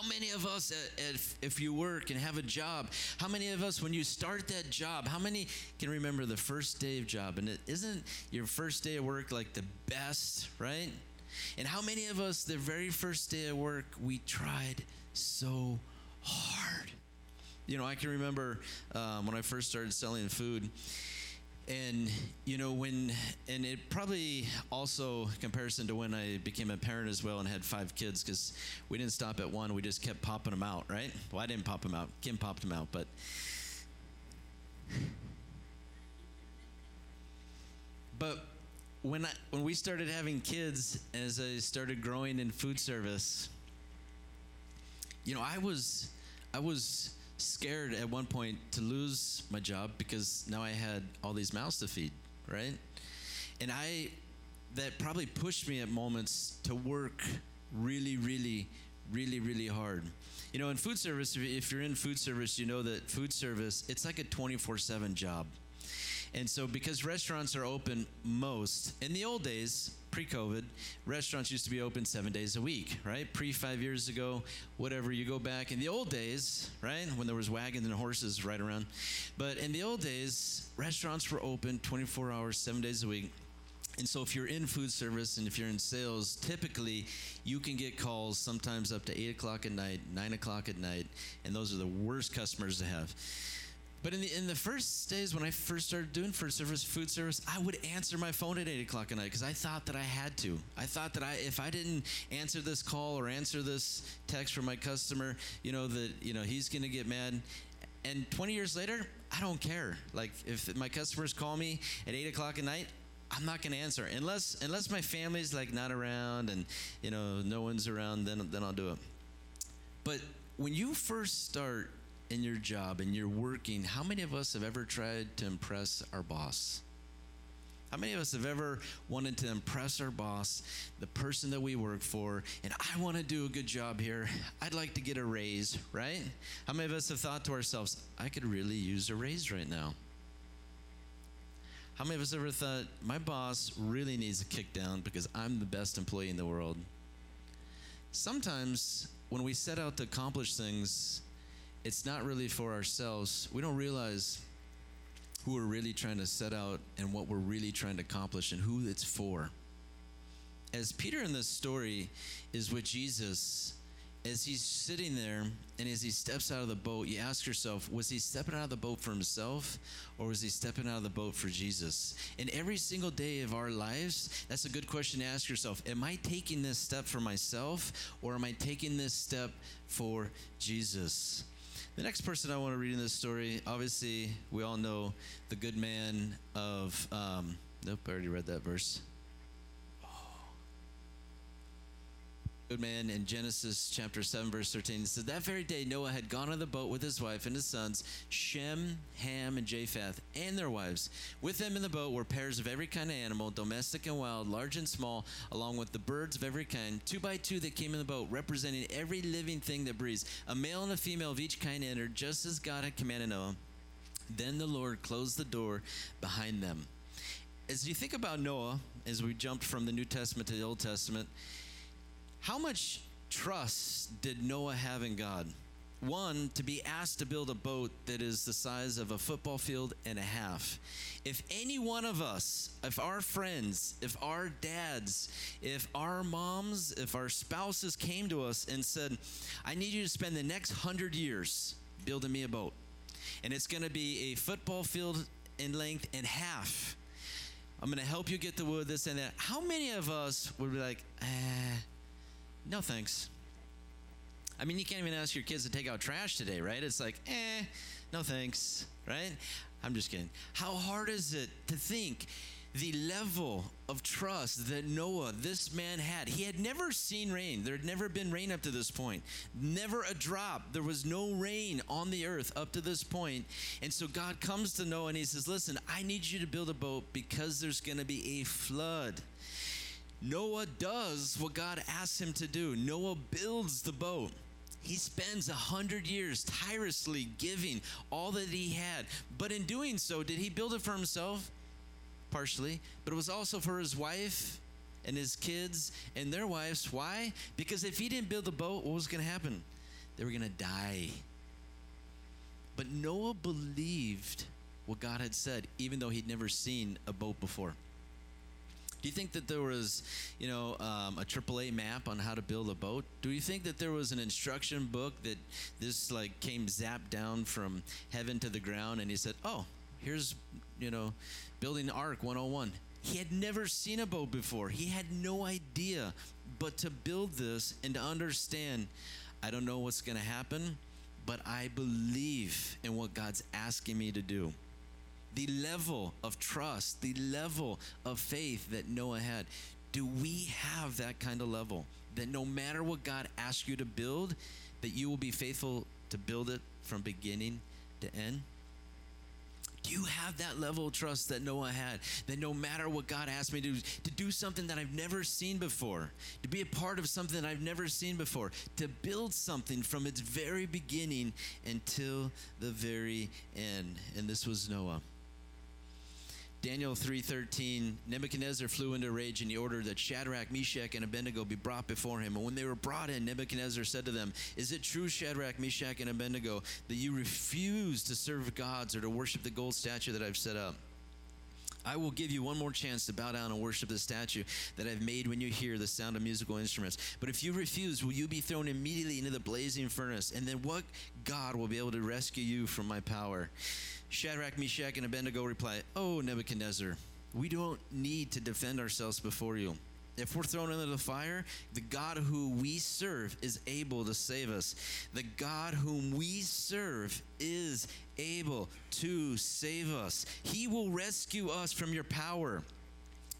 How many of us, if, if you work and have a job, how many of us, when you start that job, how many can remember the first day of job? And it isn't your first day of work like the best, right? And how many of us, the very first day of work, we tried so hard? You know, I can remember um, when I first started selling food and you know when and it probably also comparison to when i became a parent as well and had five kids because we didn't stop at one we just kept popping them out right? Well i didn't pop them out kim popped them out but but when I, when we started having kids as i started growing in food service you know i was i was scared at one point to lose my job because now I had all these mouths to feed, right? And I, that probably pushed me at moments to work really, really, really, really hard. You know, in food service, if you're in food service, you know that food service, it's like a 24 7 job. And so, because restaurants are open most, in the old days, pre COVID, restaurants used to be open seven days a week, right? Pre five years ago, whatever, you go back in the old days, right? When there was wagons and horses right around. But in the old days, restaurants were open 24 hours, seven days a week. And so, if you're in food service and if you're in sales, typically you can get calls sometimes up to 8 o'clock at night, 9 o'clock at night, and those are the worst customers to have. But in the in the first days when I first started doing food service, food service, I would answer my phone at eight o'clock at night because I thought that I had to. I thought that I if I didn't answer this call or answer this text from my customer, you know that you know he's gonna get mad. And 20 years later, I don't care. Like if my customers call me at eight o'clock at night, I'm not to answer unless unless my family's like not around and you know no one's around. Then then I'll do it. But when you first start in your job and you're working, how many of us have ever tried to impress our boss? How many of us have ever wanted to impress our boss, the person that we work for, and I want to do a good job here. I'd like to get a raise, right? How many of us have thought to ourselves, I could really use a raise right now? How many of us ever thought, my boss really needs a kick down because I'm the best employee in the world? Sometimes when we set out to accomplish things, it's not really for ourselves. We don't realize who we're really trying to set out and what we're really trying to accomplish and who it's for. As Peter in this story is with Jesus, as he's sitting there and as he steps out of the boat, you ask yourself, was he stepping out of the boat for himself or was he stepping out of the boat for Jesus? And every single day of our lives, that's a good question to ask yourself. Am I taking this step for myself or am I taking this step for Jesus? The next person I want to read in this story, obviously, we all know the good man of. Um, nope, I already read that verse. Man in Genesis chapter 7, verse 13. It said, That very day Noah had gone on the boat with his wife and his sons, Shem, Ham, and Japheth, and their wives. With them in the boat were pairs of every kind of animal, domestic and wild, large and small, along with the birds of every kind, two by two that came in the boat, representing every living thing that breathes. A male and a female of each kind entered, just as God had commanded Noah. Then the Lord closed the door behind them. As you think about Noah, as we jumped from the New Testament to the Old Testament, how much trust did Noah have in God? One, to be asked to build a boat that is the size of a football field and a half. If any one of us, if our friends, if our dads, if our moms, if our spouses came to us and said, I need you to spend the next hundred years building me a boat, and it's going to be a football field in length and half. I'm going to help you get the wood, this and that. How many of us would be like, eh, no thanks. I mean, you can't even ask your kids to take out trash today, right? It's like, eh, no thanks, right? I'm just kidding. How hard is it to think the level of trust that Noah, this man, had? He had never seen rain. There had never been rain up to this point, never a drop. There was no rain on the earth up to this point. And so God comes to Noah and he says, Listen, I need you to build a boat because there's going to be a flood. Noah does what God asks him to do. Noah builds the boat. He spends a hundred years tirelessly giving all that he had. But in doing so, did he build it for himself? Partially. But it was also for his wife and his kids and their wives. Why? Because if he didn't build the boat, what was going to happen? they were going to die. But Noah believed what God had said, even though he'd never seen a boat before. Do you think that there was, you know, um, a AAA map on how to build a boat? Do you think that there was an instruction book that this like came zapped down from heaven to the ground and he said, "Oh, here's, you know, building the Ark 101." He had never seen a boat before. He had no idea. But to build this and to understand, I don't know what's going to happen, but I believe in what God's asking me to do the level of trust, the level of faith that Noah had. Do we have that kind of level? That no matter what God asks you to build, that you will be faithful to build it from beginning to end? Do you have that level of trust that Noah had? That no matter what God asked me to do, to do something that I've never seen before, to be a part of something that I've never seen before, to build something from its very beginning until the very end. And this was Noah. Daniel 3:13 Nebuchadnezzar flew into rage and he ordered that Shadrach, Meshach and Abednego be brought before him and when they were brought in Nebuchadnezzar said to them Is it true Shadrach, Meshach and Abednego that you refuse to serve gods or to worship the gold statue that I've set up I will give you one more chance to bow down and worship the statue that I've made when you hear the sound of musical instruments. But if you refuse, will you be thrown immediately into the blazing furnace? And then what God will be able to rescue you from my power? Shadrach, Meshach, and Abednego reply, Oh, Nebuchadnezzar, we don't need to defend ourselves before you. If we're thrown into the fire, the God who we serve is able to save us. The God whom we serve is able to save us. He will rescue us from your power.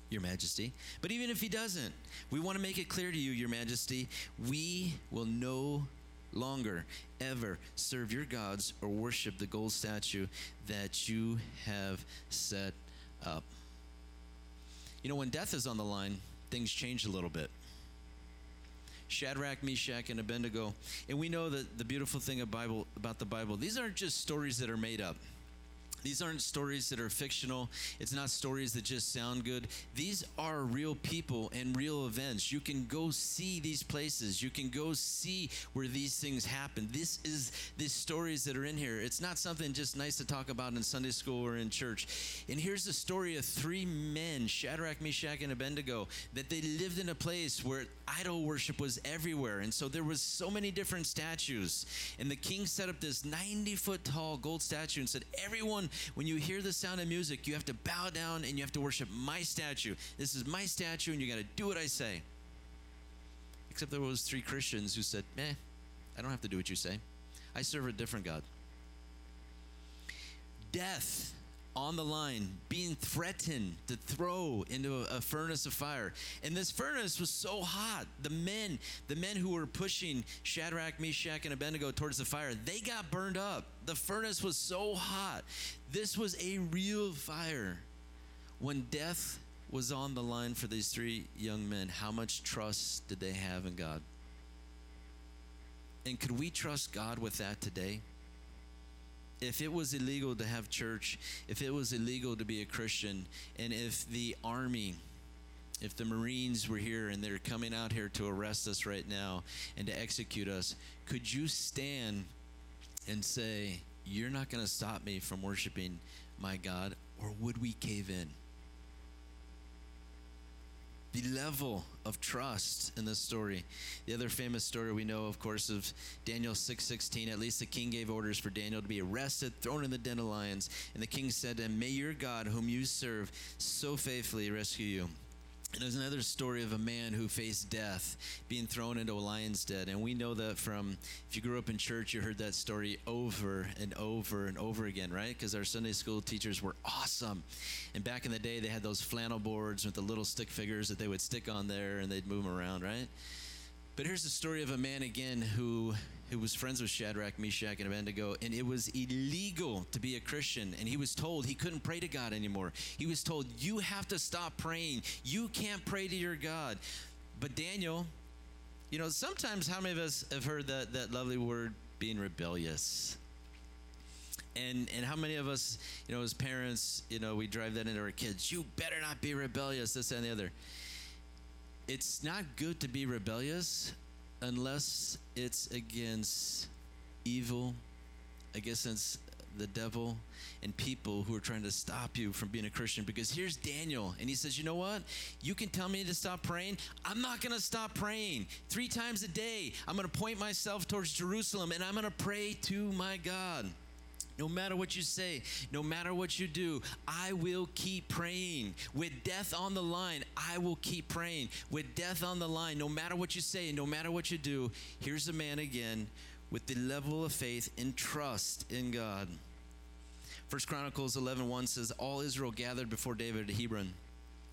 Your Majesty. But even if he doesn't, we want to make it clear to you, Your Majesty, we will no longer ever serve your gods or worship the gold statue that you have set up. You know, when death is on the line, things change a little bit. Shadrach, Meshach, and Abednego. And we know that the beautiful thing of Bible, about the Bible, these aren't just stories that are made up. These aren't stories that are fictional. It's not stories that just sound good. These are real people and real events. You can go see these places. You can go see where these things happen. This is these stories that are in here. It's not something just nice to talk about in Sunday school or in church. And here's the story of three men, Shadrach, Meshach, and Abednego, that they lived in a place where idol worship was everywhere. And so there was so many different statues. And the king set up this 90 foot tall gold statue and said, everyone when you hear the sound of music, you have to bow down and you have to worship my statue. This is my statue, and you got to do what I say. Except there was three Christians who said, "Meh, I don't have to do what you say. I serve a different God." Death on the line, being threatened to throw into a, furnace of fire. And this furnace was so hot. The men, the men who were pushing Shadrach, Meshach, and Abednego towards the fire, they got burned up. The furnace was so hot. This was a real fire. When death was on the line for these three young men, how much trust did they have in God? And could we trust God with that today? If it was illegal to have church, if it was illegal to be a Christian, and if the army, if the Marines were here and they're coming out here to arrest us right now and to execute us, could you stand and say, You're not going to stop me from worshiping my God? Or would we cave in? The level of trust in this story. The other famous story we know, of course, of Daniel 6:16. At least the king gave orders for Daniel to be arrested, thrown in the den of lions. And the king said to him, May your God, whom you serve so faithfully, rescue you. There's another story of a man who faced death, being thrown into a lion's den. And we know that from, if you grew up in church, you heard that story over and over and over again, right? Because our Sunday school teachers were awesome. And back in the day, they had those flannel boards with the little stick figures that they would stick on there and they'd move them around, right? But here's the story of a man again who who was friends with Shadrach, Meshach, and Abednego, and it was illegal to be a Christian. And he was told he couldn't pray to God anymore. He was told, You have to stop praying. You can't pray to your God. But Daniel, you know, sometimes how many of us have heard that, that lovely word, being rebellious? And, and how many of us, you know, as parents, you know, we drive that into our kids. You better not be rebellious, this and the other. It's not good to be rebellious, unless it's against evil, I guess against the devil and people who are trying to stop you from being a Christian. Because here's Daniel, and he says, You know what? You can tell me to stop praying. I'm not going to stop praying. Three times a day, I'm going to point myself towards Jerusalem and I'm going to pray to my God. No matter what you say, no matter what you do, I will keep praying. With death on the line, I will keep praying. With death on the line, no matter what you say, no matter what you do, here's a man again with the level of faith and trust in God. First Chronicles 11:1 says all Israel gathered before David at Hebron.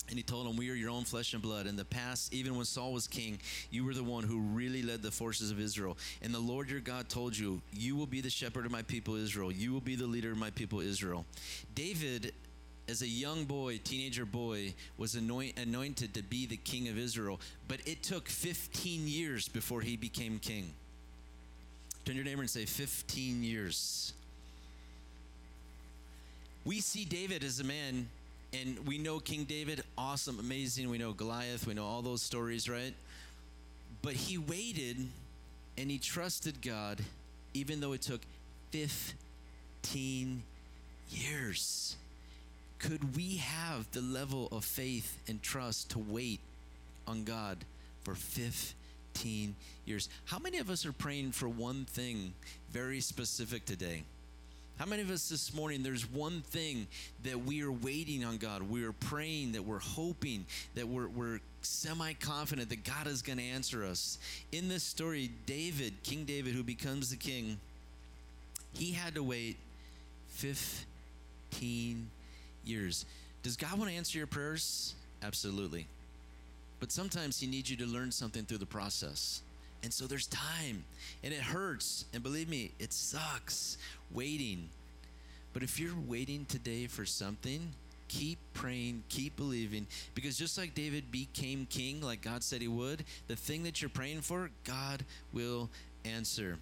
And he told him, We are your own flesh and blood. In the past, even when Saul was king, you were the one who really led the forces of Israel. And the Lord your God told you, You will be the shepherd of my people Israel. You will be the leader of my people Israel. David, as a young boy, teenager boy, was anoint, anointed to be the king of Israel. But it took 15 years before he became king. Turn your neighbor and say, 15 years. We see David as a man, and we know King David, awesome, amazing. We know Goliath, we know all those stories, right? But he waited and he trusted God, even though it took 15 years. Could we have the level of faith and trust to wait on God for 15 15 years. How many of us are praying for one thing very specific today? How many of us this morning, there's one thing that we are waiting on God? We are praying, that we're hoping, that we're, we're semi confident that God is going to answer us. In this story, David, King David, who becomes the king, he had to wait 15 years. Does God want to answer your prayers? Absolutely. But sometimes He needs you to learn something through the process. And so there's time, and it hurts. And believe me, it sucks waiting. But if you're waiting today for something, keep praying, keep believing, because just like David became king, like God said he would, the thing that you're praying for, God will answer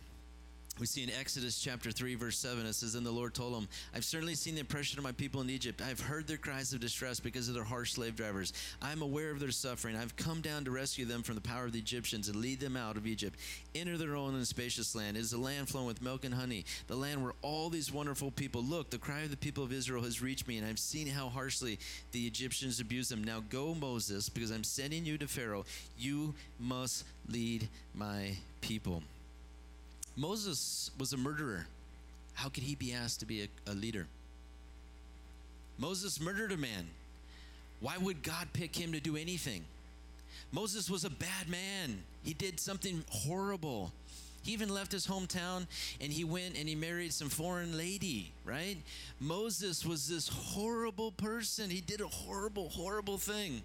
we see in Exodus chapter 3, verse 7, it says, And the Lord told him, I've certainly seen the oppression of my people in Egypt. I've heard their cries of distress because of their harsh slave drivers. I'm aware of their suffering. I've come down to rescue them from the power of the Egyptians and lead them out of Egypt, enter their own and spacious land. It is a land flowing with milk and honey, the land where all these wonderful people look. The cry of the people of Israel has reached me, and I've seen how harshly the Egyptians abuse them. Now go, Moses, because I'm sending you to Pharaoh. You must lead my people. Moses was a murderer. How could he be asked to be a, a leader? Moses murdered a man. Why would God pick him to do anything? Moses was a bad man. He did something horrible. He even left his hometown and he went and he married some foreign lady, right? Moses was this horrible person. He did a horrible, horrible thing.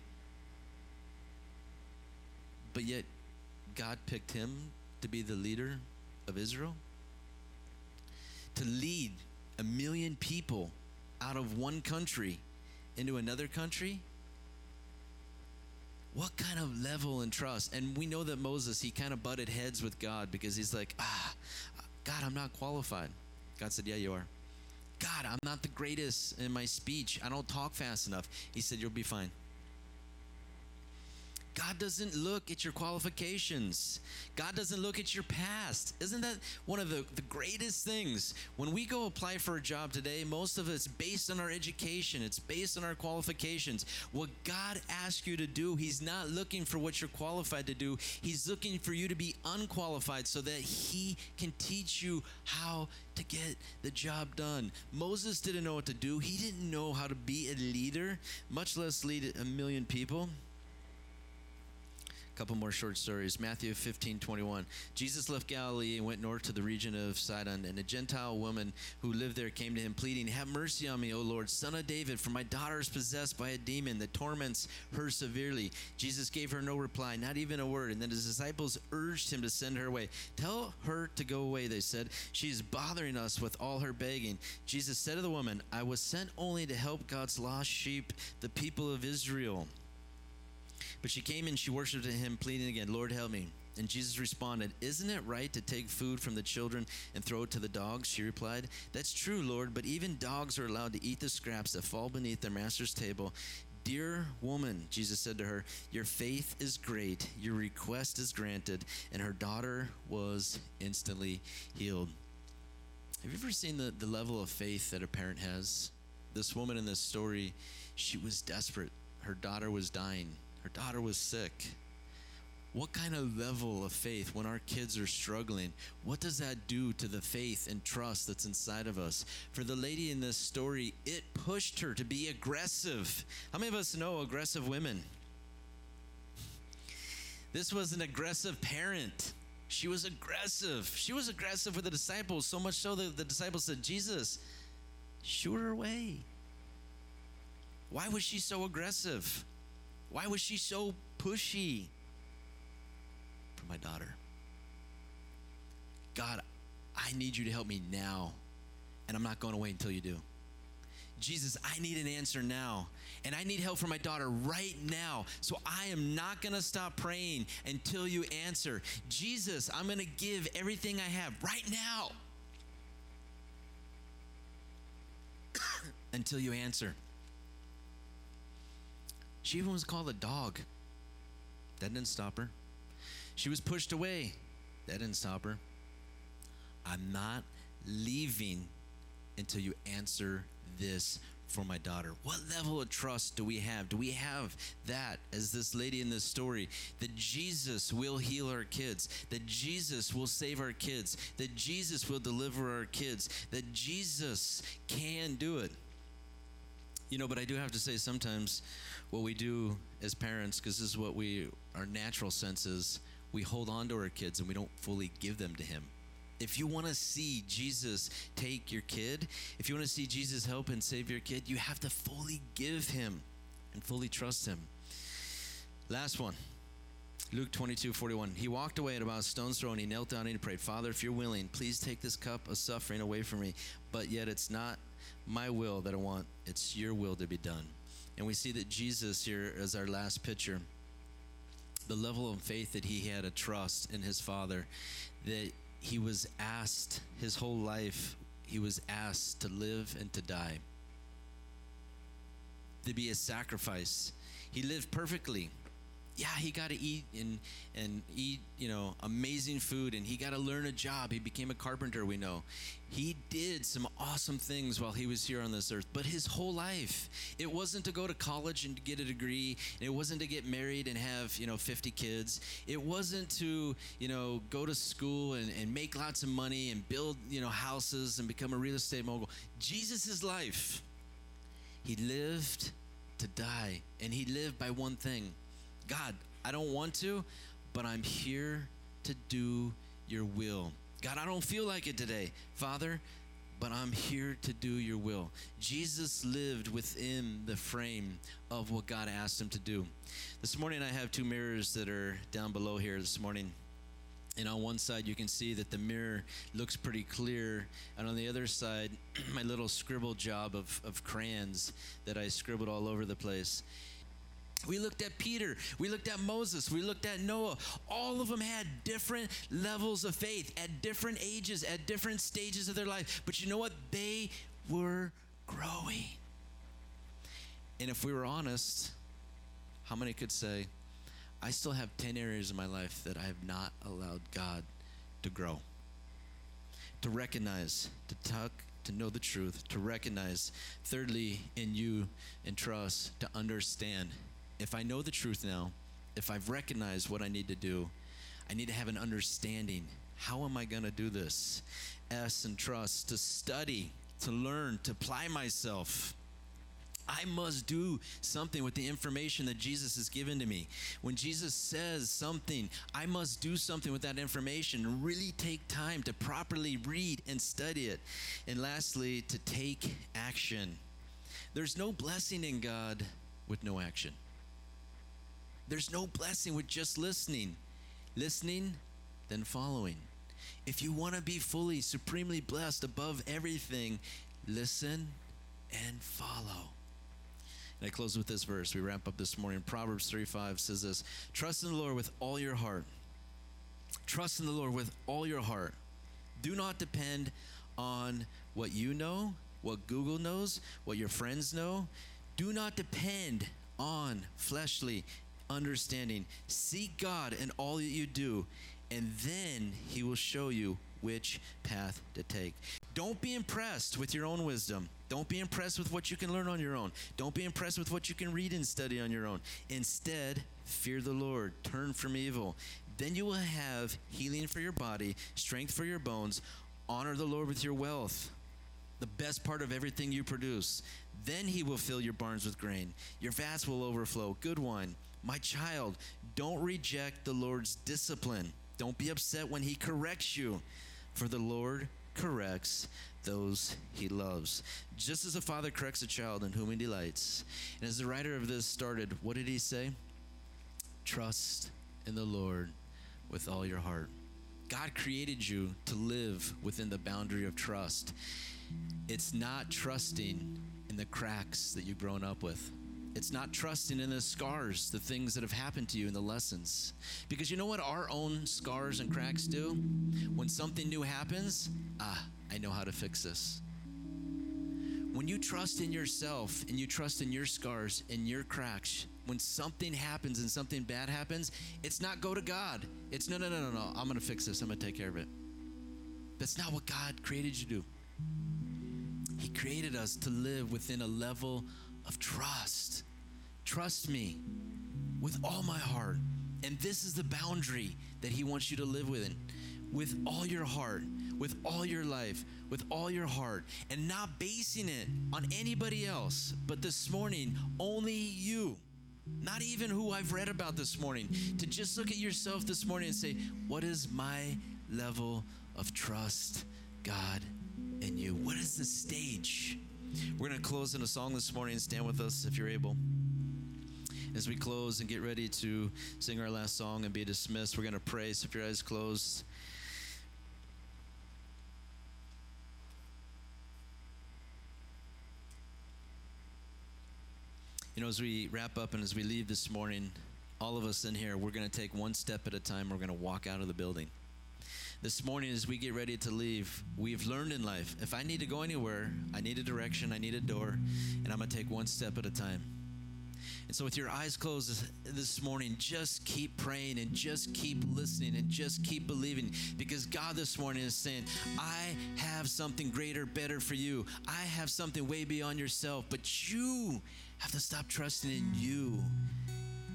But yet, God picked him to be the leader of Israel? To lead a million people out of one country into another country? What kind of level and trust? And we know that Moses, he kind of butted heads with God because he's like, ah, God, I'm not qualified. God said, Yeah, you are. God, I'm not the greatest in my speech. I don't talk fast enough. He said, You'll be fine. God doesn't look at your qualifications. God doesn't look at your past. Isn't that one of the, the greatest things? When we go apply for a job today, most of it's based on our education, it's based on our qualifications. What God asks you to do, He's not looking for what you're qualified to do, He's looking for you to be unqualified so that He can teach you how to get the job done. Moses didn't know what to do, he didn't know how to be a leader, much less lead a million people couple more short stories. Matthew 15, 21. Jesus left Galilee and went north to the region of Sidon, and a Gentile woman who lived there came to him, pleading, Have mercy on me, O Lord, son of David, for my daughter is possessed by a demon that torments her severely. Jesus gave her no reply, not even a word, and then his disciples urged him to send her away. Tell her to go away, they said. She is bothering us with all her begging. Jesus said to the woman, I was sent only to help God's lost sheep, the people of Israel. But she came and she worshiped him, pleading again, Lord, help me. And Jesus responded, Isn't it right to take food from the children and throw it to the dogs? She replied, That's true, Lord, but even dogs are allowed to eat the scraps that fall beneath their master's table. Dear woman, Jesus said to her, Your faith is great, your request is granted. And her daughter was instantly healed. Have you ever seen the, the level of faith that a parent has? This woman in this story, she was desperate. Her daughter was dying, her daughter was sick. What kind of level of faith when our kids are struggling? What does that do to the faith and trust that's inside of us? For the lady in this story, it pushed her to be aggressive. How many of us know aggressive women? This was an aggressive parent. She was aggressive. She was aggressive with the disciples, so much so that the disciples said, Jesus, shoot her away. Why was she so aggressive? Why was she so pushy? For my daughter. God, I need you to help me now, and I'm not going to wait until you do. Jesus, I need an answer now. And I need help for my daughter right now. So I am not going to stop praying until you answer. Jesus, I'm going to give everything I have right now until you answer. She even was called a dog. That didn't stop her. She was pushed away. That didn't stop her. I'm not leaving until you answer this for my daughter. What level of trust do we have? Do we have that as this lady in this story that Jesus will heal our kids, that Jesus will save our kids, that Jesus will deliver our kids, that Jesus can do it? You know, but I do have to say sometimes what we do as parents, because this is what we, our natural senses, we hold on to our kids and we don't fully give them to Him. If you want to see Jesus take your kid, if you want to see Jesus help and save your kid, you have to fully give Him and fully trust Him. Last one. Luke 22, 41. He walked away at about a stone's throw and he knelt down and he prayed, Father, if you're willing, please take this cup of suffering away from me. But yet it's not my will that I want, it's your will to be done. And we see that Jesus here as our last picture. The level of faith that he had a trust in his father that he was asked his whole life he was asked to live and to die. To be a sacrifice. He lived perfectly yeah, he got to eat and and eat, you know, amazing food and he got to learn a job. He became a carpenter, we know. He did some awesome things while he was here on this earth, but his whole life, it wasn't to go to college and get a degree, and it wasn't to get married and have, you know, 50 kids. It wasn't to, you know, go to school and, and make lots of money and build, you know, houses and become a real estate mogul. Jesus' life, he lived to die, and he lived by one thing God, I don't want to, but I'm here to do your will. God, I don't feel like it today. Father, but I'm here to do your will. Jesus lived within the frame of what God asked him to do. This morning, I have two mirrors that are down below here this morning. And on one side, you can see that the mirror looks pretty clear. And on the other side, my little scribble job of, of crayons that I scribbled all over the place. We looked at Peter. We looked at Moses. We looked at Noah. All of them had different levels of faith at different ages, at different stages of their life. But you know what? They were growing. And if we were honest, how many could say, I still have 10 areas in my life that I have not allowed God to grow? To recognize, to talk, to know the truth, to recognize. Thirdly, in you and trust, to understand if I know the truth now, if I've recognized what I need to do, I need to have an understanding. How am I going to do this? S and trust to study, to learn, to apply myself. I must do something with the information that Jesus has given to me. When Jesus says something, I must do something with that information really take time to properly read and study it. And lastly, to take action. There's no blessing in God with no action. There's no blessing with just listening. Listening, then following. If you want to be fully, supremely blessed above everything, listen and follow. And I close with this verse. We wrap up this morning. Proverbs 3 5 says this Trust in the Lord with all your heart. Trust in the Lord with all your heart. Do not depend on what you know, what Google knows, what your friends know. Do not depend on fleshly understanding. Seek God in all that you do, and then He will show you which path to take. Don't be impressed with your own wisdom. Don't be impressed with what you can learn on your own. Don't be impressed with what you can read and study on your own. Instead, fear the Lord, turn from evil. Then you will have healing for your body, strength for your bones. Honor the Lord with your wealth, the best part of everything you produce. Then he will fill your barns with grain. Your vats will overflow. Good wine. My child, don't reject the Lord's discipline. Don't be upset when he corrects you, for the Lord corrects those he loves. Just as a father corrects a child in whom he delights. And as the writer of this started, what did he say? Trust in the Lord with all your heart. God created you to live within the boundary of trust. It's not trusting in the cracks that you've grown up with. It's not trusting in the scars, the things that have happened to you, and the lessons. Because you know what our own scars and cracks do? When something new happens, ah, I know how to fix this. When you trust in yourself and you trust in your scars and your cracks, when something happens and something bad happens, it's not go to God. It's no, no, no, no, no. I'm going to fix this. I'm going to take care of it. That's not what God created you to do. He created us to live within a level of trust. Trust me with all my heart. And this is the boundary that He wants you to live within with all your heart, with all your life, with all your heart, and not basing it on anybody else, but this morning, only you. Not even who I've read about this morning. To just look at yourself this morning and say, What is my level of trust, God, in you? What is the stage? We're going to close in a song this morning. Stand with us if you're able. As we close and get ready to sing our last song and be dismissed, we're going to pray. So if your eyes closed, You know, as we wrap up and as we leave this morning, all of us in here, we're going to take one step at a time. We're going to walk out of the building. This morning, as we get ready to leave, we've learned in life if I need to go anywhere, I need a direction, I need a door, and I'm going to take one step at a time. And so, with your eyes closed this morning, just keep praying and just keep listening and just keep believing because God this morning is saying, I have something greater, better for you. I have something way beyond yourself, but you have to stop trusting in you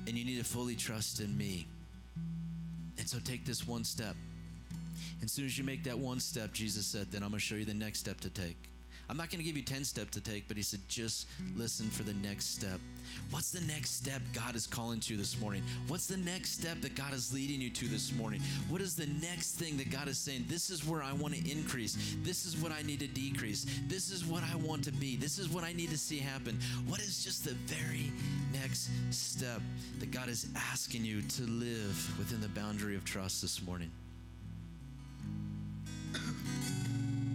and you need to fully trust in me. And so, take this one step. As soon as you make that one step, Jesus said, then I'm going to show you the next step to take. I'm not going to give you 10 steps to take, but he said, just listen for the next step. What's the next step God is calling to you this morning? What's the next step that God is leading you to this morning? What is the next thing that God is saying? This is where I want to increase. This is what I need to decrease. This is what I want to be. This is what I need to see happen. What is just the very next step that God is asking you to live within the boundary of trust this morning?